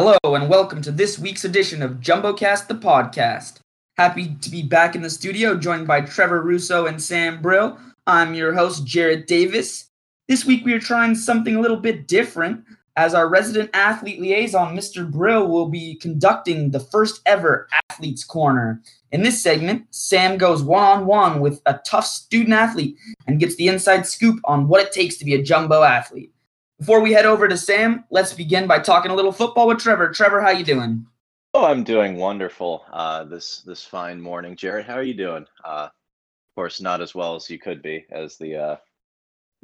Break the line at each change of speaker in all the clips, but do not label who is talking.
Hello and welcome to this week's edition of JumboCast the podcast. Happy to be back in the studio, joined by Trevor Russo and Sam Brill. I'm your host, Jarrett Davis. This week we are trying something a little bit different, as our resident athlete liaison, Mr. Brill, will be conducting the first ever Athletes Corner. In this segment, Sam goes one on one with a Tufts student athlete and gets the inside scoop on what it takes to be a jumbo athlete. Before we head over to Sam, let's begin by talking a little football with Trevor. Trevor, how you doing?
Oh, I'm doing wonderful uh, this this fine morning, Jarrett. How are you doing? Uh, of course, not as well as you could be, as the uh,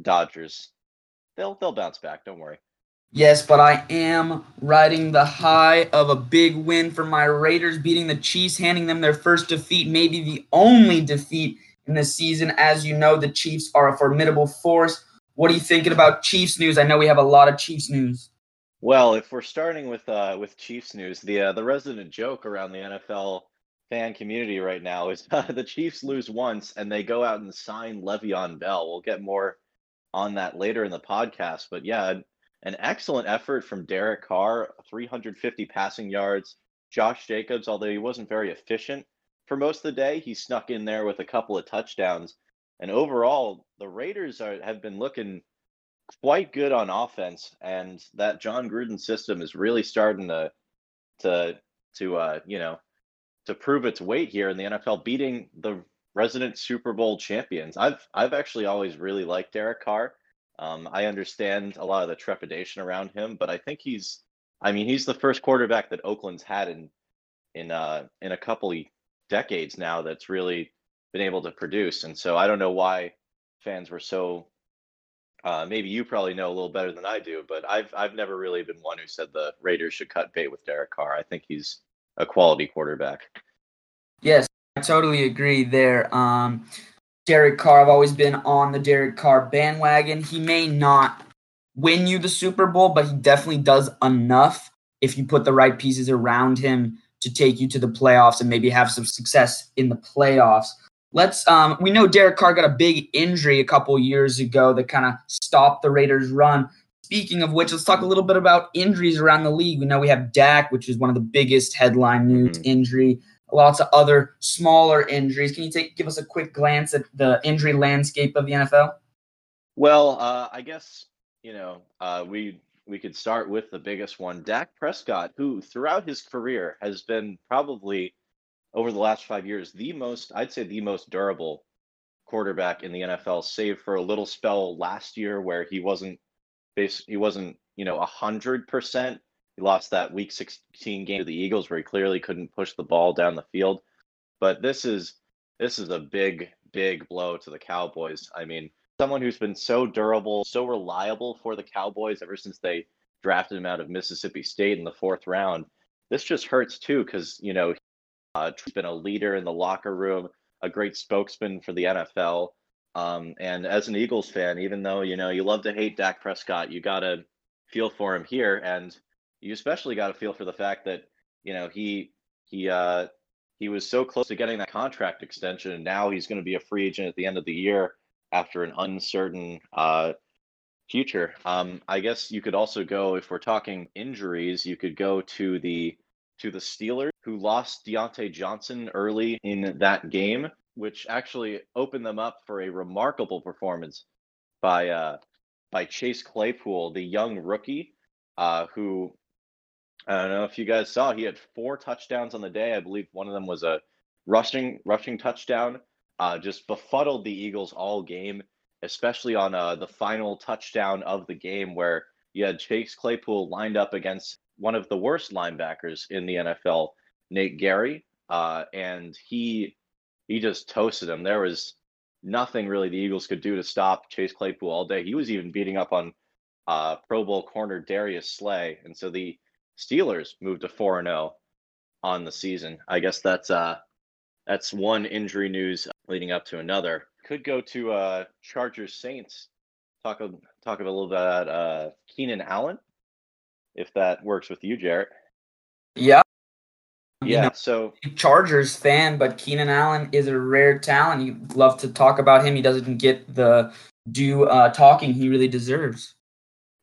Dodgers. They'll they'll bounce back. Don't worry.
Yes, but I am riding the high of a big win for my Raiders, beating the Chiefs, handing them their first defeat, maybe the only defeat in the season. As you know, the Chiefs are a formidable force. What are you thinking about Chiefs news? I know we have a lot of Chiefs news.
Well, if we're starting with uh, with Chiefs news, the uh, the resident joke around the NFL fan community right now is uh, the Chiefs lose once and they go out and sign Le'Veon Bell. We'll get more on that later in the podcast, but yeah, an excellent effort from Derek Carr, 350 passing yards. Josh Jacobs, although he wasn't very efficient for most of the day, he snuck in there with a couple of touchdowns. And overall, the Raiders are, have been looking quite good on offense, and that Jon Gruden system is really starting to to to uh, you know to prove its weight here in the NFL, beating the resident Super Bowl champions. I've I've actually always really liked Derek Carr. Um, I understand a lot of the trepidation around him, but I think he's, I mean, he's the first quarterback that Oakland's had in in uh, in a couple decades now that's really been able to produce. And so I don't know why fans were so. Uh, maybe you probably know a little better than I do, but I've I've never really been one who said the Raiders should cut bait with Derek Carr. I think he's a quality quarterback.
Yes, I totally agree there. Um, Derek Carr. I've always been on the Derek Carr bandwagon. He may not win you the Super Bowl, but he definitely does enough if you put the right pieces around him to take you to the playoffs and maybe have some success in the playoffs. Let's um we know Derek Carr got a big injury a couple years ago that kind of stopped the Raiders run. Speaking of which, let's talk a little bit about injuries around the league. We know we have Dak, which is one of the biggest headline news mm-hmm. injury lots of other smaller injuries. Can you take give us a quick glance at the injury landscape of the NFL?
Well, uh, I guess you know uh, we we could start with the biggest one, Dak Prescott, who throughout his career has been probably over the last five years the most I'd say the most durable quarterback in the NFL, save for a little spell last year where he wasn't he wasn't you know a hundred percent he lost that week 16 game to the Eagles where he clearly couldn't push the ball down the field. But this is this is a big, big blow to the Cowboys. I mean, someone who's been so durable, so reliable for the Cowboys ever since they drafted him out of Mississippi State in the fourth round. This just hurts too, because you know uh, he's been a leader in the locker room, a great spokesman for the NFL. Um, and as an Eagles fan, even though you know you love to hate Dak Prescott, you gotta feel for him here. And you especially got to feel for the fact that you know he he uh he was so close to getting that contract extension and now he's going to be a free agent at the end of the year after an uncertain uh future um i guess you could also go if we're talking injuries you could go to the to the steelers who lost Diontae Johnson early in that game which actually opened them up for a remarkable performance by uh by Chase Claypool the young rookie uh who I don't know if you guys saw, he had four touchdowns on the day. I believe one of them was a rushing rushing touchdown. Uh, just befuddled the Eagles all game, especially on uh, the final touchdown of the game where you had Chase Claypool lined up against one of the worst linebackers in the NFL, Nate Gerry, uh, and he he just toasted him. There was nothing really the Eagles could do to stop Chase Claypool all day. He was even beating up on uh, Pro Bowl corner Darius Slay, and so the Steelers moved to 4 and 0 on the season. I guess that's uh that's one injury news leading up to another. Could go to uh Chargers Saints. Talk a, talk a little bit about uh Keenan Allen, if that works with you, Jarrett.
Yeah.
Yeah, you know, so
Chargers fan, but Keenan Allen is a rare talent. You love to talk about him. He doesn't get the due uh, talking he really deserves.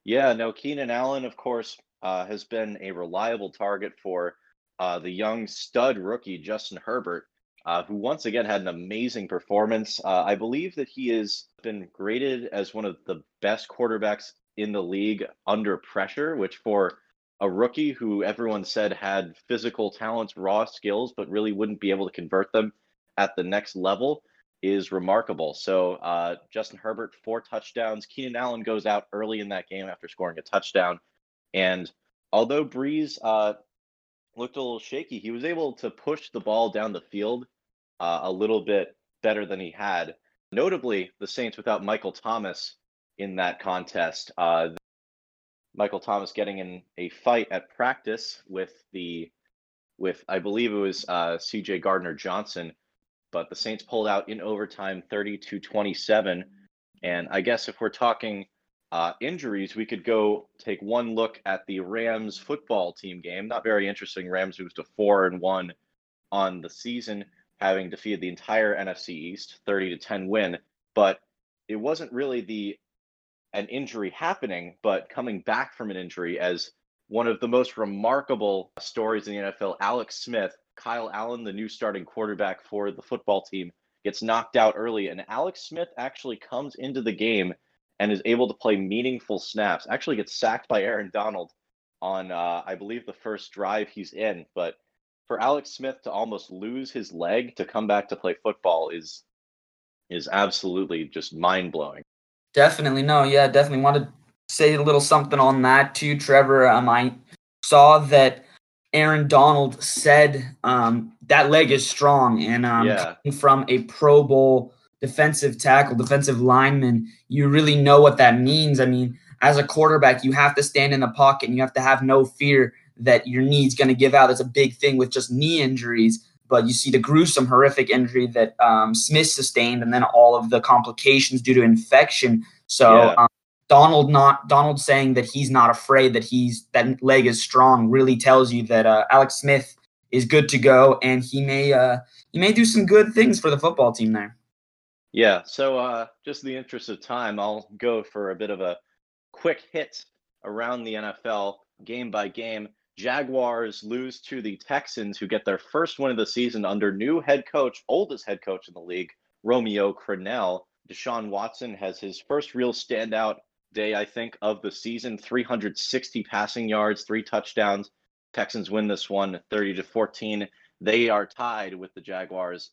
Yeah, no, Keenan Allen, of course, uh, has been a reliable target for uh, the young stud rookie Justin Herbert, uh, who once again had an amazing performance. Uh, I believe that he has been graded as one of the best quarterbacks in the league under pressure, which for a rookie who everyone said had physical talents, raw skills, but really wouldn't be able to convert them at the next level is remarkable. So uh, Justin Herbert, four touchdowns. Keenan Allen goes out early in that game after scoring a touchdown. And although Brees uh, looked a little shaky, he was able to push the ball down the field uh, a little bit better than he had. Notably, the Saints without Michael Thomas in that contest. Uh, Michael Thomas getting in a fight at practice with the with I believe it was uh, C.J. Gardner Johnson, but the Saints pulled out in overtime, thirty to twenty seven. And I guess if we're talking uh, injuries, we could go take one look at the Rams football team game. Not very interesting. Rams moved to four and one on the season, having defeated the entire NFC East, thirty to ten win. But it wasn't really the an injury happening, but coming back from an injury as one of the most remarkable stories in the NFL. Alex Smith, Kyle Allen, the new starting quarterback for the football team, gets knocked out early, and Alex Smith actually comes into the game and is able to play meaningful snaps. Actually, gets sacked by Aaron Donald on, uh, I believe, the first drive he's in. But for Alex Smith to almost lose his leg to come back to play football is is absolutely just mind blowing.
Definitely. No, yeah, definitely want to say a little something on that too, Trevor. Um, I saw that Aaron Donald said um, that leg is strong, and um,
yeah.
from a Pro Bowl defensive tackle, defensive lineman, you really know what that means. I mean, as a quarterback, you have to stand in the pocket and you have to have no fear that your knee's going to give out. It's a big thing with just knee injuries but you see the gruesome, horrific injury that um, Smith sustained, and then all of the complications due to infection. So yeah. um, Donald not Donald saying that he's not afraid that he's that leg is strong really tells you that uh, Alex Smith is good to go, and he may uh, he may do some good things for the football team there.
Yeah. So uh, just in the interest of time, I'll go for a bit of a quick hit around the NFL game by game. Jaguars lose to the Texans, who get their first win of the season under new head coach, oldest head coach in the league, Romeo Crennel. Deshaun Watson has his first real standout day, I think, of the season 360 passing yards, three touchdowns. Texans win this one 30 to 14. They are tied with the Jaguars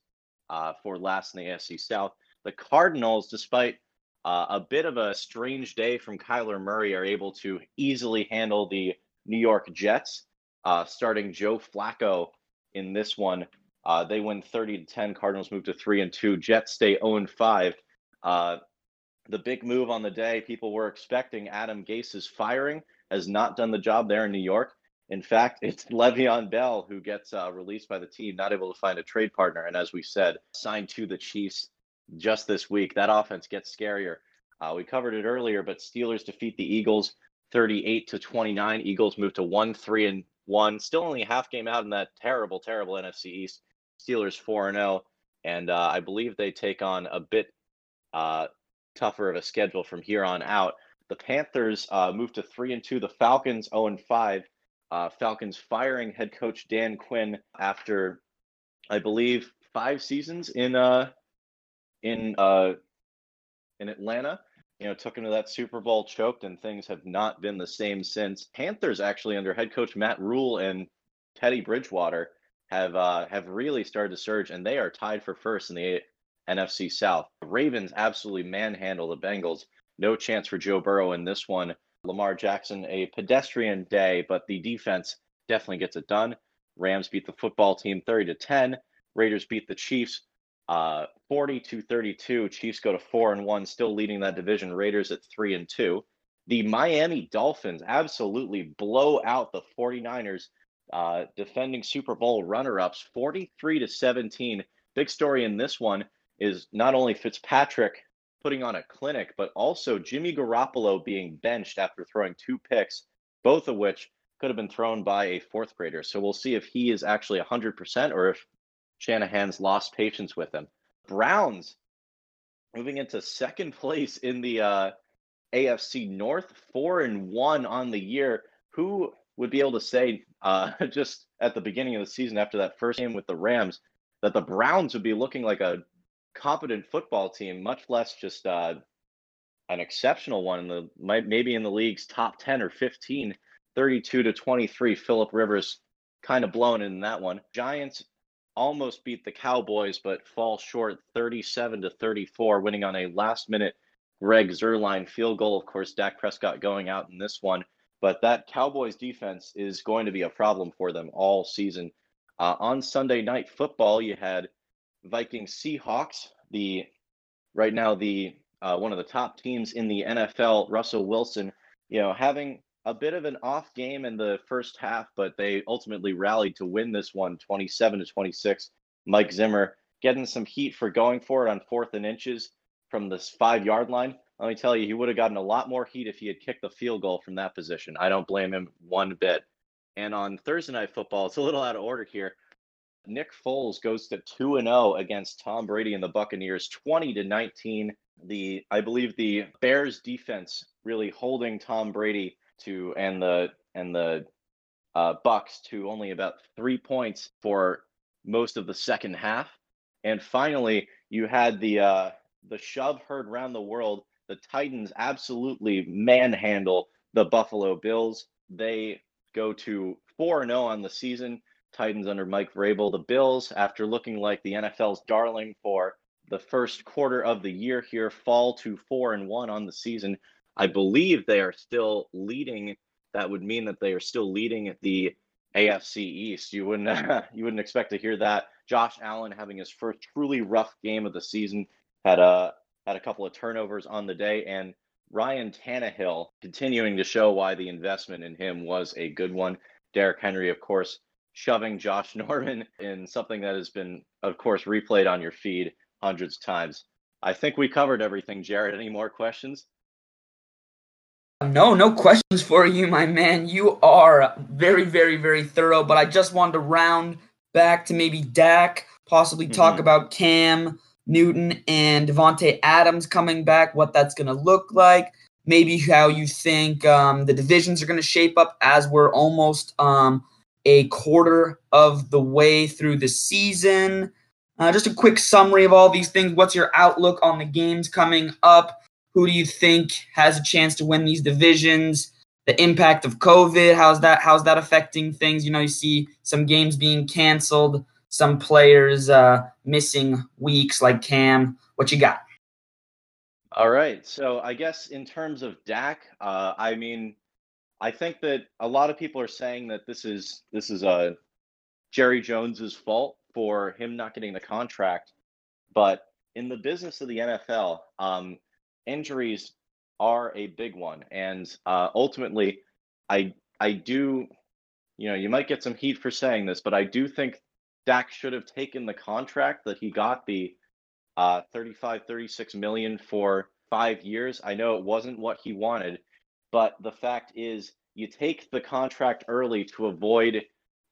uh, for last in the AFC South. The Cardinals, despite uh, a bit of a strange day from Kyler Murray, are able to easily handle the New York Jets, uh, starting Joe Flacco in this one. Uh, they win 30 to 10. Cardinals move to 3 and 2. Jets stay 0 and 5. Uh, the big move on the day, people were expecting Adam Gase's firing, has not done the job there in New York. In fact, it's Le'Veon Bell who gets uh, released by the team, not able to find a trade partner. And as we said, signed to the Chiefs just this week. That offense gets scarier. Uh, we covered it earlier, but Steelers defeat the Eagles 38 to 29. Eagles move to 1 3 and 1. Still only a half game out in that terrible, terrible NFC East. Steelers 4 0. And uh, I believe they take on a bit uh, tougher of a schedule from here on out. The Panthers uh, move to 3 and 2. The Falcons 0 and 5. Uh, Falcons firing head coach Dan Quinn after, I believe, five seasons in uh, in uh, in Atlanta you know, took him to that Super Bowl, choked, and things have not been the same since. Panthers actually under head coach Matt Rhule and Teddy Bridgewater have uh, have really started to surge, and they are tied for first in the NFC South. The Ravens absolutely manhandle the Bengals. No chance for Joe Burrow in this one. Lamar Jackson, a pedestrian day, but the defense definitely gets it done. Rams beat the football team 30 to 10. Raiders beat the Chiefs uh, 40 to 32. Chiefs go to four and one, still leading that division. Raiders at three and two. The Miami Dolphins absolutely blow out the 49ers, uh, defending Super Bowl runner ups 43 to 17. Big story in this one is not only Fitzpatrick putting on a clinic, but also Jimmy Garoppolo being benched after throwing two picks, both of which could have been thrown by a fourth grader. So we'll see if he is actually 100% or if Shanahan's lost patience with him. Browns moving into second place in the uh, AFC North, four and one on the year. Who would be able to say uh, just at the beginning of the season after that first game with the Rams that the Browns would be looking like a competent football team, much less just uh, an exceptional one in the maybe in the league's top 10 or 15 32 to 23 philip rivers kind of blown in that one giants almost beat the cowboys but fall short 37 to 34 winning on a last minute greg zuerlein field goal. Of course dak prescott going out in this one but that cowboys defense is going to be a problem for them all season. Uh, on sunday night football you had vikings seahawks the right now the uh, one of the top teams in the NFL, Russell Wilson, you know, having a bit of an off game in the first half, but they ultimately rallied to win this one 27 to 26. Mike Zimmer getting some heat for going for it on fourth and inches from this five yard line. Let me tell you, he would have gotten a lot more heat if he had kicked the field goal from that position. I don't blame him one bit. And on Thursday night football, it's a little out of order here. Nick Foles goes to 2 and 0 against Tom Brady and the Buccaneers 20 to 19 the I believe the Bears defense really holding Tom Brady to and the and the uh, Bucks to only about three points for most of the second half, and finally you had the uh, the shove heard around the world. The Titans absolutely manhandle the Buffalo Bills. They go to four and zero oh on the season. Titans under Mike Vrabel. The Bills, after looking like the NFL's darling for the first quarter of the year here fall to four and one on the season. I believe they are still leading. That would mean that they are still leading the AFC East. You wouldn't you wouldn't expect to hear that. Josh Allen having his first truly rough game of the season had a had a couple of turnovers on the day, and Ryan Tannehill continuing to show why the investment in him was a good one. Derrick Henry, of course, shoving Josh Norman in something that has been, of course, replayed on your feed hundreds of times. I think we covered everything, Jarrett. Any more questions?
No, no questions for you, my man. You are very, very, very thorough. But I just wanted to round back to maybe Dak, possibly mm-hmm. talk about Cam Newton and Davante Adams coming back, what that's going to look like, maybe how you think um, the divisions are going to shape up as we're almost um, a quarter of the way through the season. Uh, just a quick summary of all these things. What's your outlook on the games coming up? Who do you think has a chance to win these divisions? The impact of COVID, how's that? How's that affecting things? You know, you see some games being canceled, some players uh, missing weeks, like Cam. What you got?
All right. So I guess in terms of Dak, uh, I mean, I think that a lot of people are saying that this is this is a uh, Jerry Jones's fault for him not getting the contract. But in the business of the NFL, um, injuries are a big one, and uh, ultimately, I I do, you know, you might get some heat for saying this, but I do think Dak should have taken the contract that he got the uh, 35, 36 million for five years. I know it wasn't what he wanted, but the fact is, you take the contract early to avoid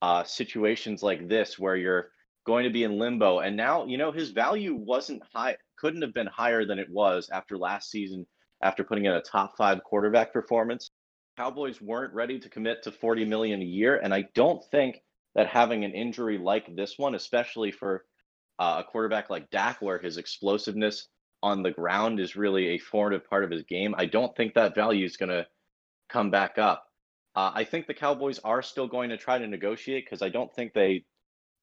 uh, situations like this where you're going to be in limbo. And now, you know, his value wasn't high, couldn't have been higher than it was after last season, after putting in a top five quarterback performance. Cowboys weren't ready to commit to 40 million a year. And I don't think that having an injury like this one, especially for uh, a quarterback like Dak, where his explosiveness on the ground is really a formative part of his game, I don't think that value is going to come back up. Uh, I think the Cowboys are still going to try to negotiate because I don't think they,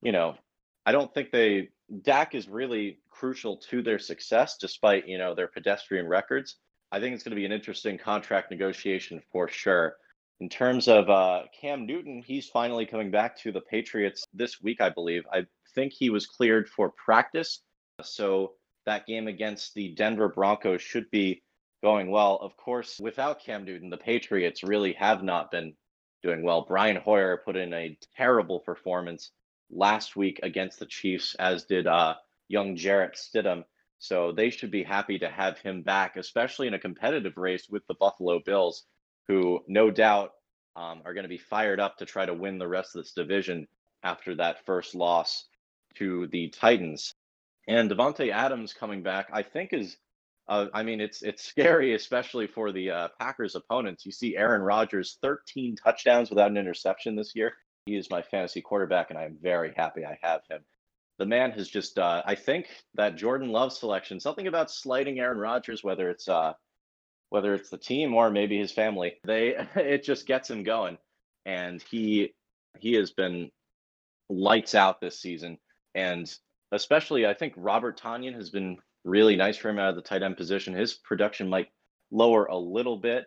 you know, I don't think they Dak is really crucial to their success, despite you know their pedestrian records. I think it's going to be an interesting contract negotiation for sure. In terms of uh, Cam Newton, he's finally coming back to the Patriots this week, I believe. I think he was cleared for practice, so that game against the Denver Broncos should be going well. Of course, without Cam Newton, the Patriots really have not been doing well. Brian Hoyer put in a terrible performance last week against the Chiefs, as did uh, young Jarrett Stidham. So they should be happy to have him back, especially in a competitive race with the Buffalo Bills, who no doubt um, are going to be fired up to try to win the rest of this division after that first loss to the Titans. And Davante Adams coming back, I think, is Uh, I mean, it's it's scary, especially for the uh, Packers opponents. You see Aaron Rodgers, 13 touchdowns without an interception this year. He is my fantasy quarterback, and I'm very happy I have him. The man has just, uh, I think that Jordan Love selection, something about slighting Aaron Rodgers, whether it's uh, whether it's the team or maybe his family, they it just gets him going, and he he has been lights out this season, and especially I think Robert Tonyan has been really nice for him out of the tight end position. His production might lower a little bit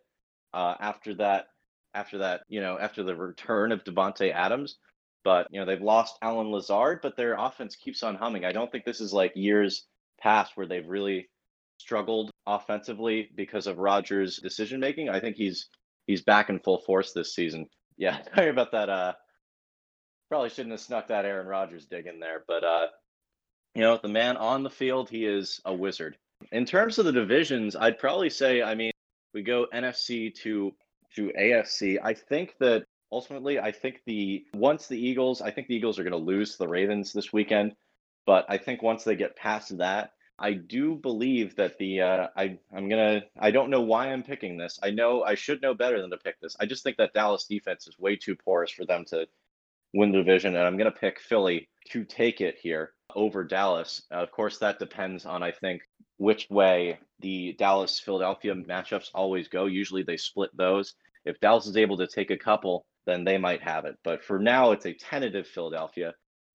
uh, after that. After that, you know, after the return of Davante Adams, but you know they've lost Allen Lazard, but their offense keeps on humming. I don't think this is like years past where they've really struggled offensively because of Rodgers' decision making. I think he's he's back in full force this season. Yeah, sorry about that. Uh, probably shouldn't have snuck that Aaron Rodgers dig in there, but uh, you know, the man on the field, he is a wizard. In terms of the divisions, I'd probably say, I mean, we go NFC to to AFC. I think that ultimately, I think the once the Eagles, I think the Eagles are going to lose to the Ravens this weekend, but I think once they get past that, I do believe that the uh, I I'm gonna I don't know why I'm picking this. I know I should know better than to pick this. I just think that Dallas defense is way too porous for them to win the division, and I'm gonna pick Philly to take it here over Dallas. Uh, of course, that depends on, I think, which way the Dallas Philadelphia matchups always go. Usually they split those. If Dallas is able to take a couple, then they might have it. But for now, it's a tentative Philadelphia.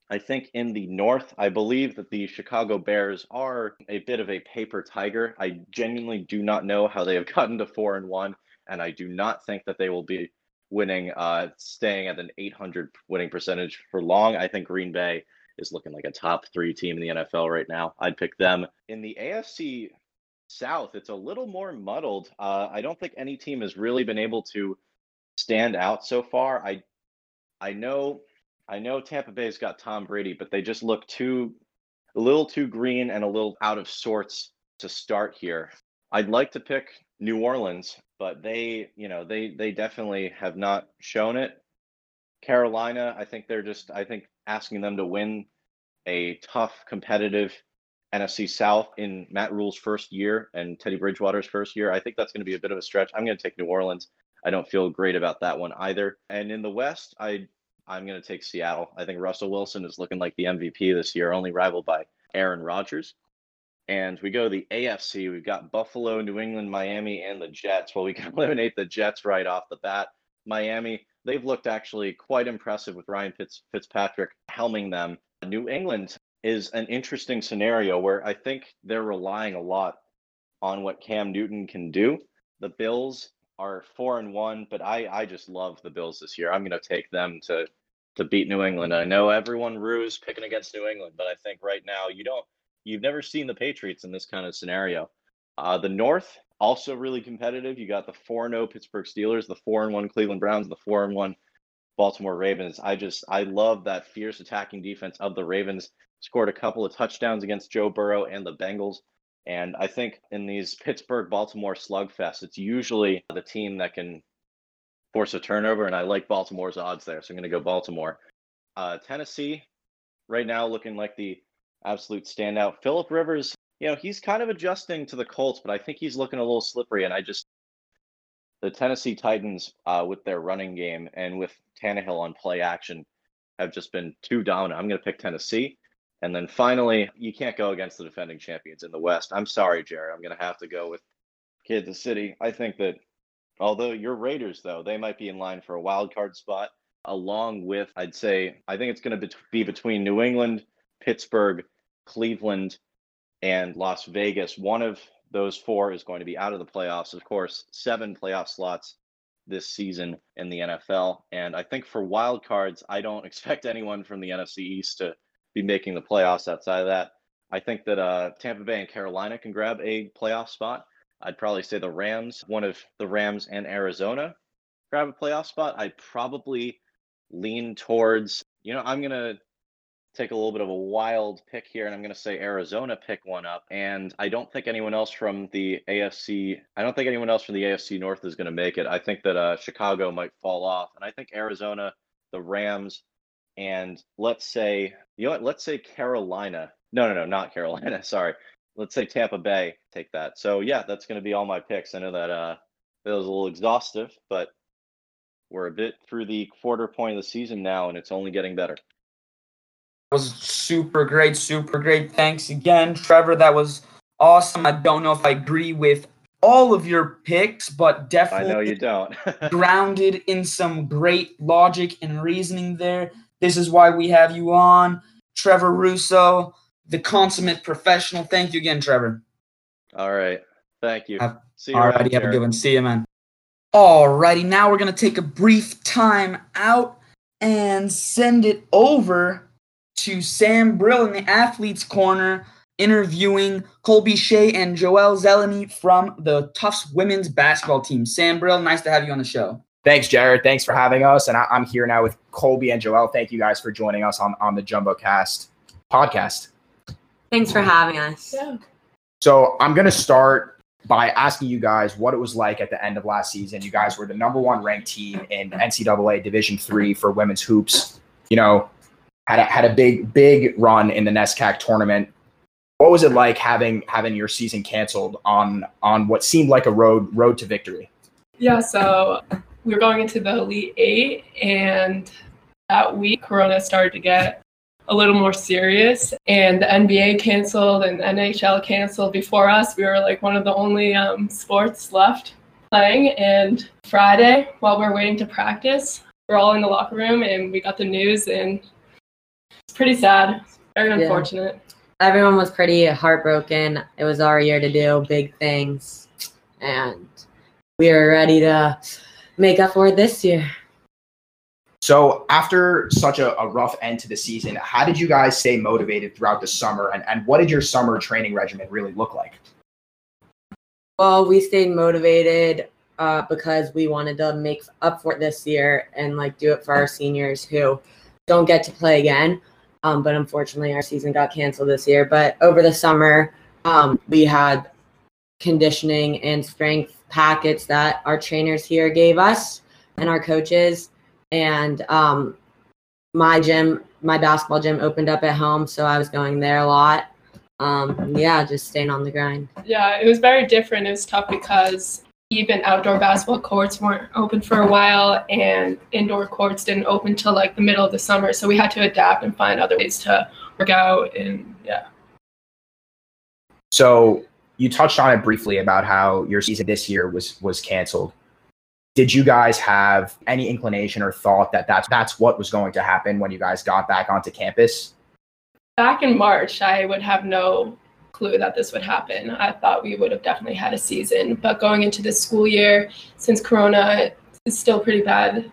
I think in the North, I believe that the Chicago Bears are a bit of a paper tiger. I genuinely do not know how they have gotten to four and one, and I do not think that they will be winning, uh, staying at an 800 winning percentage for long. I think Green Bay is looking like a top three team in the NFL right now. I'd pick them. In the AFC South, it's a little more muddled. Uh, I don't think any team has really been able to stand out so far. I I know I know Tampa Bay's got Tom Brady, but they just look too a little too green and a little out of sorts to start here. I'd like to pick New Orleans, but they, you know, they they definitely have not shown it. Carolina, I think they're just I think asking them to win a tough, competitive NFC South in Matt Rhule's first year and Teddy Bridgewater's first year. I think that's going to be a bit of a stretch. I'm going to take New Orleans. I don't feel great about that one either. And in the West, I I'm going to take Seattle. I think Russell Wilson is looking like the MVP this year, only rivaled by Aaron Rodgers. And we go to the AFC. We've got Buffalo, New England, Miami, and the Jets. Well, we can eliminate the Jets right off the bat. Miami, they've looked actually quite impressive with Ryan Fitz, Fitzpatrick helming them. New England is an interesting scenario where I think they're relying a lot on what Cam Newton can do. The Bills are four and one, but I I just love the Bills this year. I'm going to take them to to beat New England. I know everyone rues picking against New England, but I think right now you don't you've never seen the Patriots in this kind of scenario. Uh, the North also really competitive. You got the 4 0 Pittsburgh Steelers, the 4 1 Cleveland Browns, the 4 1 Baltimore Ravens. I just, I love that fierce attacking defense of the Ravens. Scored a couple of touchdowns against Joe Burrow and the Bengals. And I think in these Pittsburgh Baltimore slugfests, it's usually the team that can force a turnover. And I like Baltimore's odds there. So I'm going to go Baltimore. Uh, Tennessee, right now, looking like the absolute standout. Philip Rivers you know, he's kind of adjusting to the Colts, but I think he's looking a little slippery. And I just, the Tennessee Titans uh, with their running game and with Tannehill on play action have just been too dominant. I'm going to pick Tennessee. And then finally, you can't go against the defending champions in the West. I'm sorry, Jerry. I'm going to have to go with Kansas City. I think that although your Raiders, though, they might be in line for a wild card spot, along with, I'd say, I think it's going to be between New England, Pittsburgh, Cleveland, and Las Vegas. One of those four is going to be out of the playoffs. Of course, seven playoff slots this season in the NFL. And I think for wild cards, I don't expect anyone from the NFC East to be making the playoffs outside of that. I think that uh, Tampa Bay and Carolina can grab a playoff spot. I'd probably say the Rams, one of the Rams and Arizona, grab a playoff spot. I'd probably lean towards, you know, I'm going to take a little bit of a wild pick here, and I'm going to say Arizona pick one up. And I don't think anyone else from the AFC, I don't think anyone else from the AFC North is going to make it. I think that uh, Chicago might fall off, and I think Arizona, the Rams, and let's say you know what, let's say Carolina. No, no, no, not Carolina. Sorry, let's say Tampa Bay take that. So yeah, that's going to be all my picks. I know that uh, that was a little exhaustive, but we're a bit through the quarter point of the season now, and it's only getting better.
Was super great, super great. Thanks again, Trevor. That was awesome. I don't know if I agree with all of your picks, but
I
definitely
know you don't.
grounded in some great logic and reasoning there. This is why we have you on. Trevor Russo, the consummate professional. Thank you again, Trevor.
all right. Thank you.
Have-
See you around,
Alrighty, have a good one. See you, man. Alrighty, now we're gonna take a brief time out and send it over to Sam Brill in the athletes corner, interviewing Colby Shea and Joelle Zelony from the Tufts women's basketball team. Sam Brill, nice to have you on the show.
Thanks, Jarrett. Thanks for having us. And I, I'm here now with Colby and Joelle. Thank you guys for joining us on, on the Jumbo Cast podcast.
Thanks for having us.
So I'm going to start by asking you guys what it was like at the end of last season. You guys were the number one ranked team in NCAA Division three for women's hoops. You know, had a, had a big big run in the NESCAC tournament. What was it like having having your season canceled on on what seemed like a road road to victory?
Yeah, so we were going into the Elite Eight, and that week, Corona started to get a little more serious, and the NBA canceled and NHL canceled before us. We were like one of the only um, sports left playing. And Friday, while we're waiting to practice, we're all in the locker room, and we got the news, and it's pretty sad, very
Yeah.
unfortunate.
Everyone was pretty heartbroken. It was our year to do big things, and we were ready to make up for it this year.
So after such a, a rough end to the season, how did you guys stay motivated throughout the summer and, and what did your summer training regimen really look like?
Well, we stayed motivated uh, because we wanted to make up for it this year and like do it for our seniors who don't get to play again. Um, but unfortunately, our season got canceled this year. But over the summer, um, we had conditioning and strength packets that our trainers here gave us and our coaches. And um, my gym, my basketball gym opened up at home, so I was going there a lot. Um, yeah, just staying on the grind.
Yeah, it was very different. It was tough because even outdoor basketball courts weren't open for a while, and indoor courts didn't open till like the middle of the summer. So we had to adapt and find other ways to work out. And yeah,
So you touched on it briefly about how your season this year was was canceled. Did you guys have any inclination or thought that that's that's what was going to happen when you guys got back onto campus?
back in March, I would have no clue that this would happen. I thought we would have definitely had a season, but going into this school year, since Corona is still pretty bad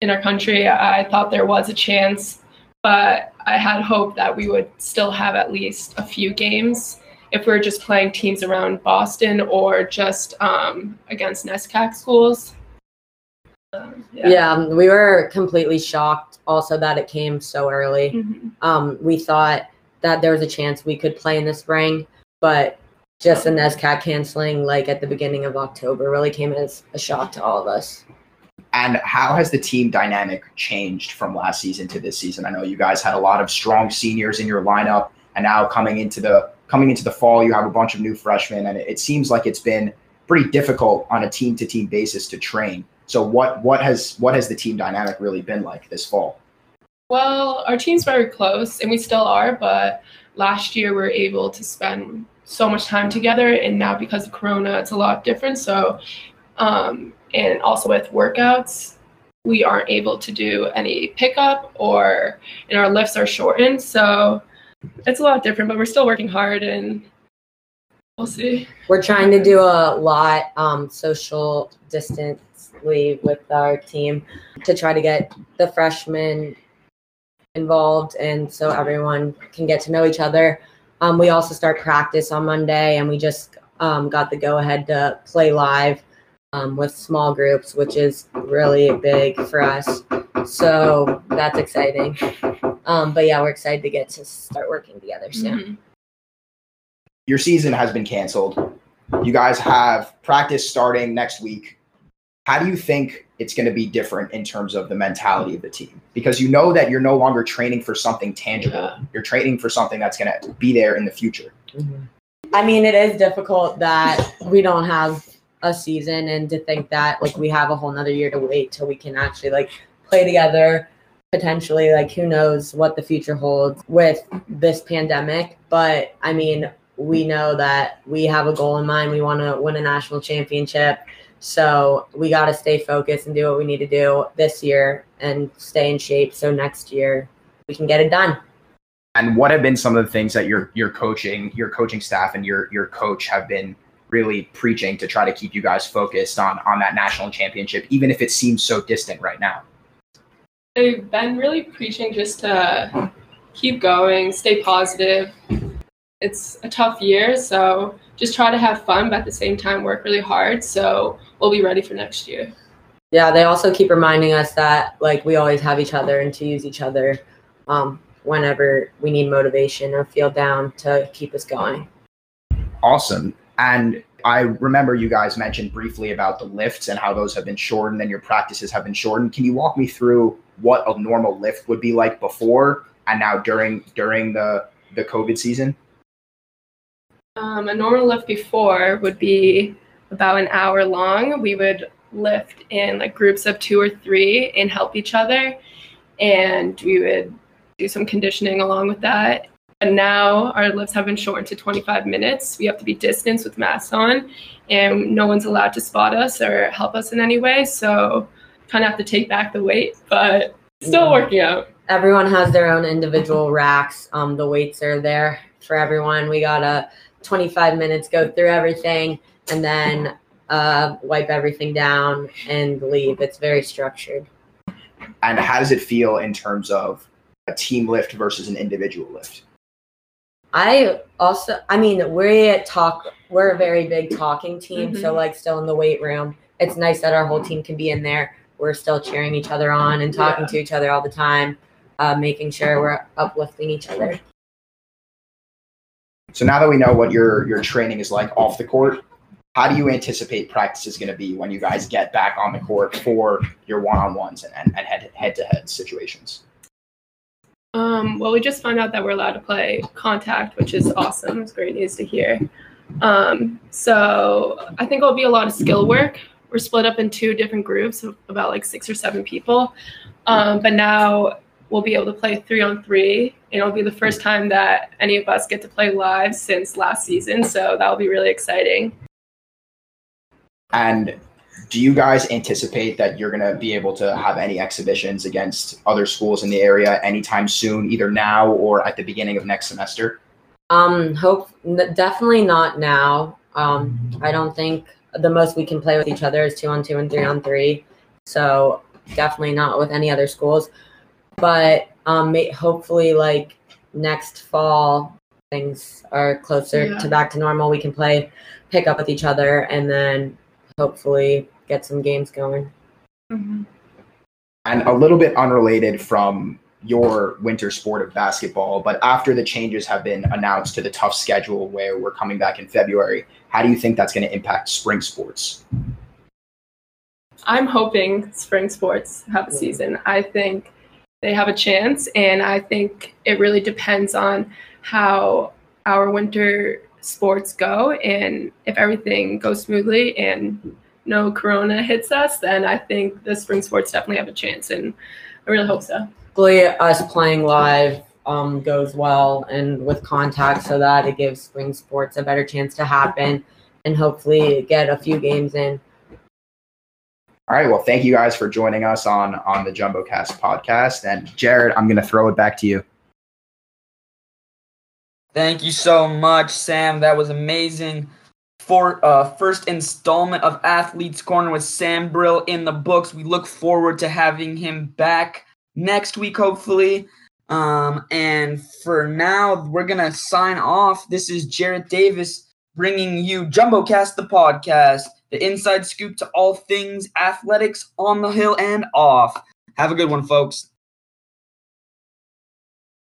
in our country, I thought there was a chance, but I had hope that we would still have at least a few games if we are just playing teams around Boston or just um, against NESCAC schools. Um,
Yeah. um, we were completely shocked also that it came so early.
Mhm.
Um, we thought that there was a chance we could play in the spring, but just the NESCAC canceling like at the beginning of October really came as a shock to all of us.
And how has the team dynamic changed from last season to this season? I know you guys had a lot of strong seniors in your lineup, and now coming into the coming into the fall, you have a bunch of new freshmen, and it seems like it's been pretty difficult on a team to team basis to train. So what what has what has the team dynamic really been like this fall?
Well, our team's very close, and we still are. But last year, we were able to spend so much time together, and now because of Corona, it's a lot different. So, um, and also with workouts, we aren't able to do any pickup, or and our lifts are shortened. So, it's a lot different. But we're still working hard, and we'll see.
We're trying to do a lot um, social distantly with our team to try to get the freshmen involved and so everyone can get to know each other. Um, we also start practice on Monday and we just um, got the go ahead to play live um, with small groups, which is really big for us. So that's exciting. Um, but yeah, we're excited to get to start working together soon.
Mhm.
Your season has been canceled. You guys have practice starting next week. How do you think it's going to be different in terms of the mentality of the team? Because you know that you're no longer training for something tangible.
Yeah.
You're training for something that's going to be there in the future.
Mhm. I mean, it is difficult that we don't have a season and to think that like we have a whole nother year to wait till we can actually like play together potentially like who knows what the future holds with this pandemic but i mean we know that we have a goal in mind we want to win a national championship so we got to stay focused and do what we need to do this year and stay in shape so next year we can get it done
And what have been some of the things that your your coaching, your coaching staff, and your your coach have been really preaching to try to keep you guys focused on on that national championship, even if it seems so distant right now?
They've been really preaching just to keep going, stay positive. It's a tough year, so just try to have fun, but at the same time work really hard. So we'll be ready for next year.
yeah they also keep reminding us that like we always have each other and to use each other um, whenever we need motivation or feel down to keep us going
Awesome. And I remember you guys mentioned briefly about the lifts and how those have been shortened and your practices have been shortened. Can you walk me through what a normal lift would be like before and now during during the the COVID season?
Um, a normal lift before would be about an hour long. We would lift in like groups of two or three and help each other, and we would do some conditioning along with that. And now our lifts have been shortened to 25 minutes. We have to be distanced with masks on, and no one's allowed to spot us or help us in any way. So, kind of have to take back the weight, but still
Yeah.
working out.
everyone has their own individual racks um, the weights are there for everyone we got a 25 minutes go through everything and then uh, wipe everything down and leave it's very structured
And how does it feel in terms of a team lift versus an individual lift?
I also, I mean, we at talk, we're a very big talking team. So,
Mhm.
like, still in the weight room, it's nice that our whole team can be in there. We're still cheering each other on and talking
Yeah.
to each other all the time, uh, making sure we're uplifting each other.
So now that we know what your your training is like off the court, how do you anticipate practice is going to be when you guys get back on the court for your one on ones and, and, and head head to head situations?
Um, well, we just found out that we're allowed to play contact, which is awesome. It's great news to hear. Um, so I think it'll be a lot of skill work. We're split up in two different groups of about like six or seven people. Um, but now we'll be able to play three on three. And it'll be the first time that any of us get to play live since last season. So that'll be really exciting.
And do you guys anticipate that you're going to be able to have any exhibitions against other schools in the area anytime soon, either now or at the beginning of next semester?
Um, hope n- definitely not now. Um, I don't think the most we can play with each other is two on two and three on three. So definitely not with any other schools. But um, may- hopefully, like next fall, things are closer
Yeah.
to back to normal. We can play, pick up with each other, and then hopefully get some games going.
And a little bit unrelated from your winter sport of basketball, but after the changes have been announced to the Tufts schedule where we're coming back in February, how do you think that's going to impact spring sports?
I'm hoping spring sports have a season. I think they have a chance, and I think it really depends on how our winter sports go. And if everything goes smoothly and no corona hits us, then I think the spring sports definitely have a chance, and I really hope so.
Hopefully, us playing live um, goes well and with contact, so that it gives spring sports a better chance to happen, and hopefully get a few games in.
All right. Well, thank you guys for joining us on on the JumboCast podcast. And Jarrett, I'm going to throw it back to you.
Thank you so much, Sam. That was amazing. For uh, first installment of Athletes Corner with Sam Brill in the books. We look forward to having him back next week, hopefully. Um, and for now, we're gonna sign off. This is Jarrett Davis bringing you JumboCast, the podcast, the inside scoop to all things athletics on the hill and off. Have a good one, folks.